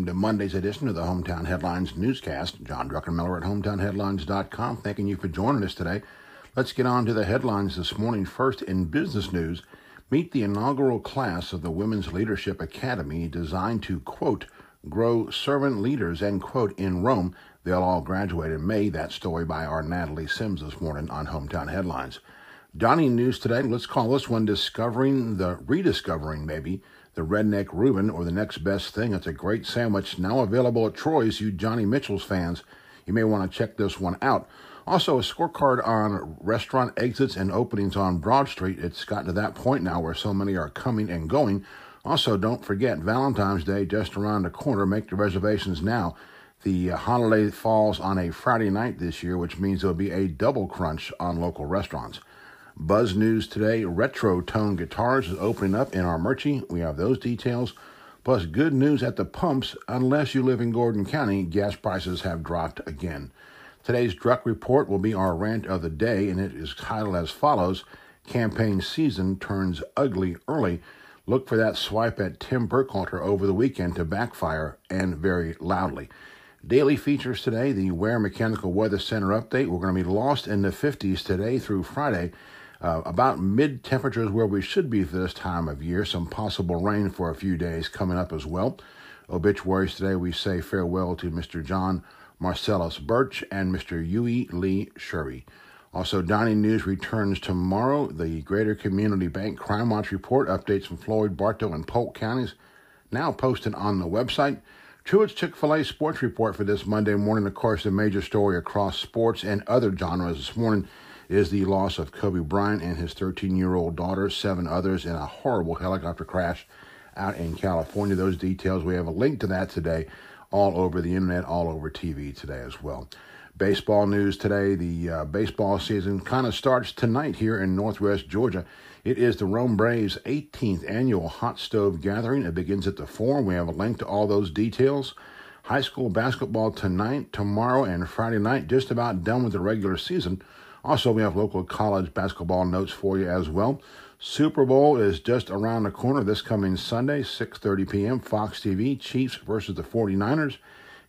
welcome to Monday's edition of the Hometown Headlines newscast. John Druckenmiller at HometownHeadlines.com. Thanking you for joining us today. Let's get on to the headlines this morning. First, in business news, meet the inaugural class of the Women's Leadership Academy designed to, quote, grow servant leaders, end quote, in Rome. They'll all graduate in May. That story by our Natalie Sims this morning on Hometown Headlines. Dining News today, let's call this one Discovering the Rediscovering, maybe the Redneck Reuben, or the next best thing. It's a great sandwich now available at Troy's. You Johnny Mitchell's fans, you may want to check this one out. Also, a scorecard on restaurant exits and openings on Broad Street. It's gotten to that point now where so many are coming and going. Also, don't forget Valentine's Day just around the corner. Make the reservations now. The uh, holiday falls on a Friday night this year, which means there'll be a double crunch on local restaurants. Buzz News today Retro Tone Guitars is opening up in our Armuchee. We have those details. Plus, good news at the pumps. Unless you live in Gordon County, gas prices have dropped again. Today's Druck Report will be our rant of the day, and it is titled as follows Campaign Season Turns Ugly Early. Look for that swipe at Tim Burkhalter over the weekend to backfire and very loudly. Daily features today the Ware Mechanical Weather Center update. We're going to be lost in the 50s today through Friday. Uh, about mid temperatures where we should be this time of year. Some possible rain for a few days coming up as well. Obituaries today, we say farewell to Mr. John Marcellus Birch and Mr. Huey Lee Sherry. Also, Dining News returns tomorrow. The Greater Community Bank Crime Watch report updates from Floyd, Bartow, and Polk counties now posted on the website. Truett's Chick fil A sports report for this Monday morning. Of course, the major story across sports and other genres this morning is the loss of Kobe Bryant and his 13 year old daughter, seven others in a horrible helicopter crash out in California. Those details, we have a link to that today, all over the internet, all over TV today as well. Baseball news today. The uh, baseball season kind of starts tonight here in Northwest Georgia. It is the Rome Braves' 18th annual hot stove gathering. It begins at the Forum. We have a link to all those details. High school basketball tonight, tomorrow, and Friday night. Just about done with the regular season. Also, we have local college basketball notes for you as well. Super Bowl is just around the corner this coming Sunday, 6:30 p.m. Fox TV, Chiefs versus the 49ers.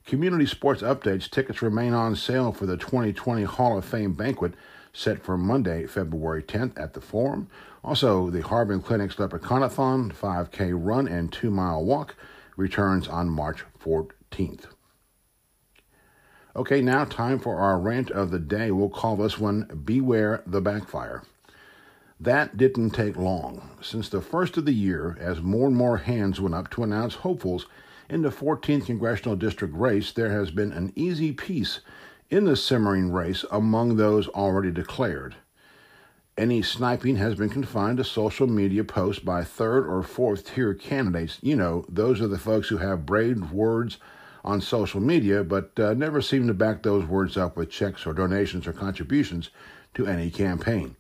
Community sports updates. Tickets remain on sale for the 2020 Hall of Fame banquet set for Monday, February 10th at the Forum. Also, the Harbin Clinic's Leprechaunathon 5K run and 2 mile walk returns on March 14th. Okay, now time for our rant of the day. We'll call this one Beware the Backfire. That didn't take long. Since the first of the year, as more and more hands went up to announce hopefuls in the 14th congressional district race, there has been an easy peace in the simmering race among those already declared. Any sniping has been confined to social media posts by third or fourth tier candidates. You know, those are the folks who have brave words on social media, but uh, never seem to back those words up with checks or donations or contributions to any campaign.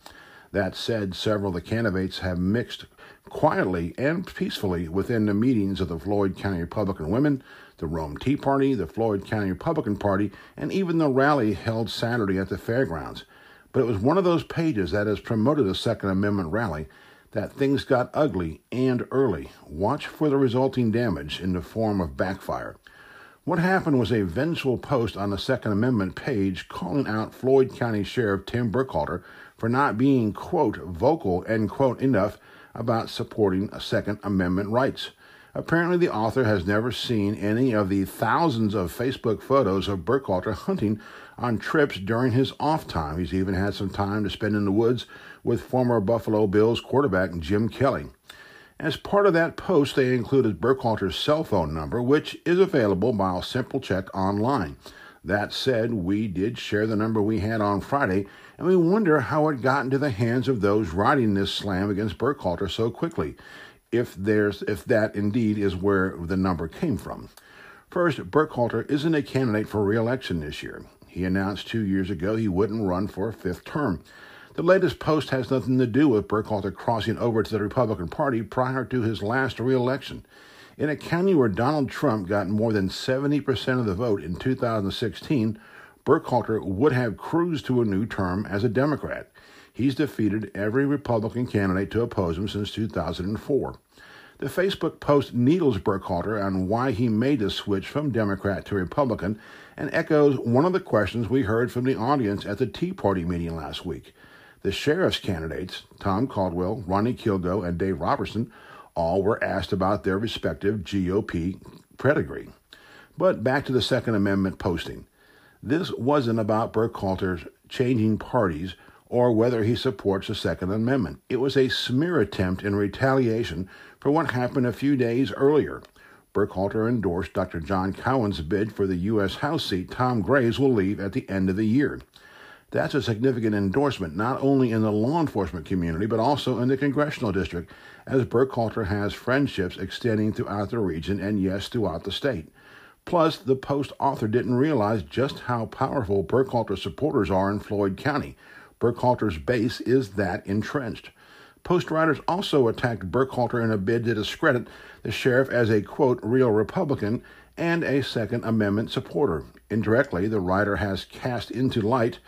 That said, several of the candidates have mixed quietly and peacefully within the meetings of the Floyd County Republican Women, the Rome Tea Party, the Floyd County Republican Party, and even the rally held Saturday at the fairgrounds. But it was one of those pages that has promoted a Second Amendment rally that things got ugly and early. Watch for the resulting damage in the form of backfire. What happened was a vengeful post on the Second Amendment page calling out Floyd County Sheriff Tim Burkhalter for not being, quote, vocal, end quote, enough about supporting Second Amendment rights. Apparently, the author has never seen any of the thousands of Facebook photos of Burkhalter hunting on trips during his off time. He's even had some time to spend in the woods with former Buffalo Bills quarterback Jim Kelly. As part of that post, they included Burkhalter's cell phone number, which is available by a simple check online. That said, we did share the number we had on Friday, and we wonder how it got into the hands of those writing this slam against Burkhalter so quickly, if there's if that indeed is where the number came from. First, Burkhalter isn't a candidate for re-election this year. He announced two years ago he wouldn't run for a fifth term. The latest post has nothing to do with Burkhalter crossing over to the Republican Party prior to his last reelection. In a county where Donald Trump got more than 70% of the vote in 2016, Burkhalter would have cruised to a new term as a Democrat. He's defeated every Republican candidate to oppose him since 2004. The Facebook post needles Burkhalter on why he made the switch from Democrat to Republican and echoes one of the questions we heard from the audience at the Tea Party meeting last week. The sheriff's candidates, Tom Caldwell, Ronnie Kilgo, and Dave Roberson, all were asked about their respective GOP pedigree. But back to the Second Amendment posting. This wasn't about Burkhalter's changing parties or whether he supports the Second Amendment. It was a smear attempt in retaliation for what happened a few days earlier. Burkhalter endorsed Dr. John Cowan's bid for the U.S. House seat Tom Graves will leave at the end of the year. That's a significant endorsement, not only in the law enforcement community, but also in the congressional district, as Burkhalter has friendships extending throughout the region and, yes, throughout the state. Plus, the Post author didn't realize just how powerful Burkhalter supporters are in Floyd County. Burkhalter's base is that entrenched. Post writers also attacked Burkhalter in a bid to discredit the sheriff as a, quote, real Republican and a Second Amendment supporter. Indirectly, the writer has cast into light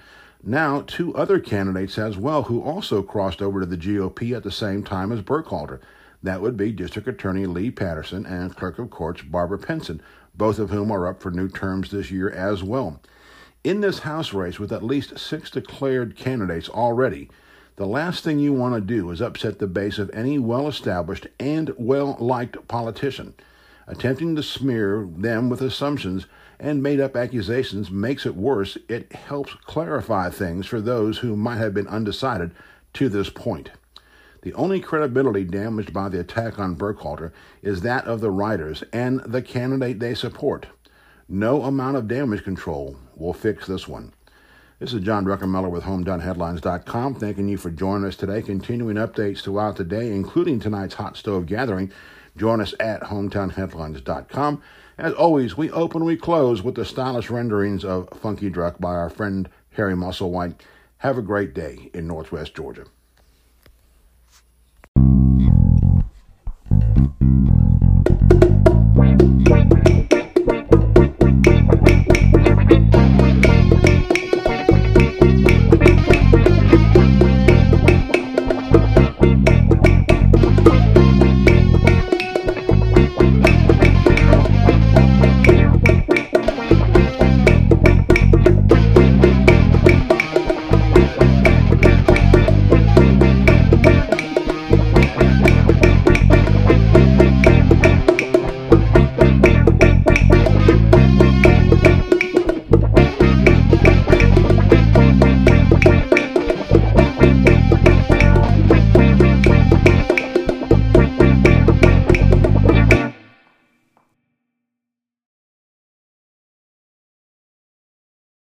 now two other candidates as well who also crossed over to the GOP at the same time as Burkhalter. That would be District Attorney Leigh Patterson and Clerk of Courts Barbara Pinson, both of whom are up for new terms this year as well. In this House race, with at least six declared candidates already, the last thing you want to do is upset the base of any well established and well liked politician. Attempting to smear them with assumptions and made up accusations makes it worse. It helps clarify things for those who might have been undecided to this point. The only credibility damaged by the attack on Burkhalter is that of the writers and the candidate they support. No amount of damage control will fix this one. This is John Druckenmiller with HometownHeadlines.com, thanking you for joining us today. Continuing updates throughout the day, including tonight's hot stove gathering. Join us at HometownHeadlines.com. As always, we open, we close with the stylish renderings of Funky Druck by our friend Harry Musselwhite. Have a great day in Northwest Georgia.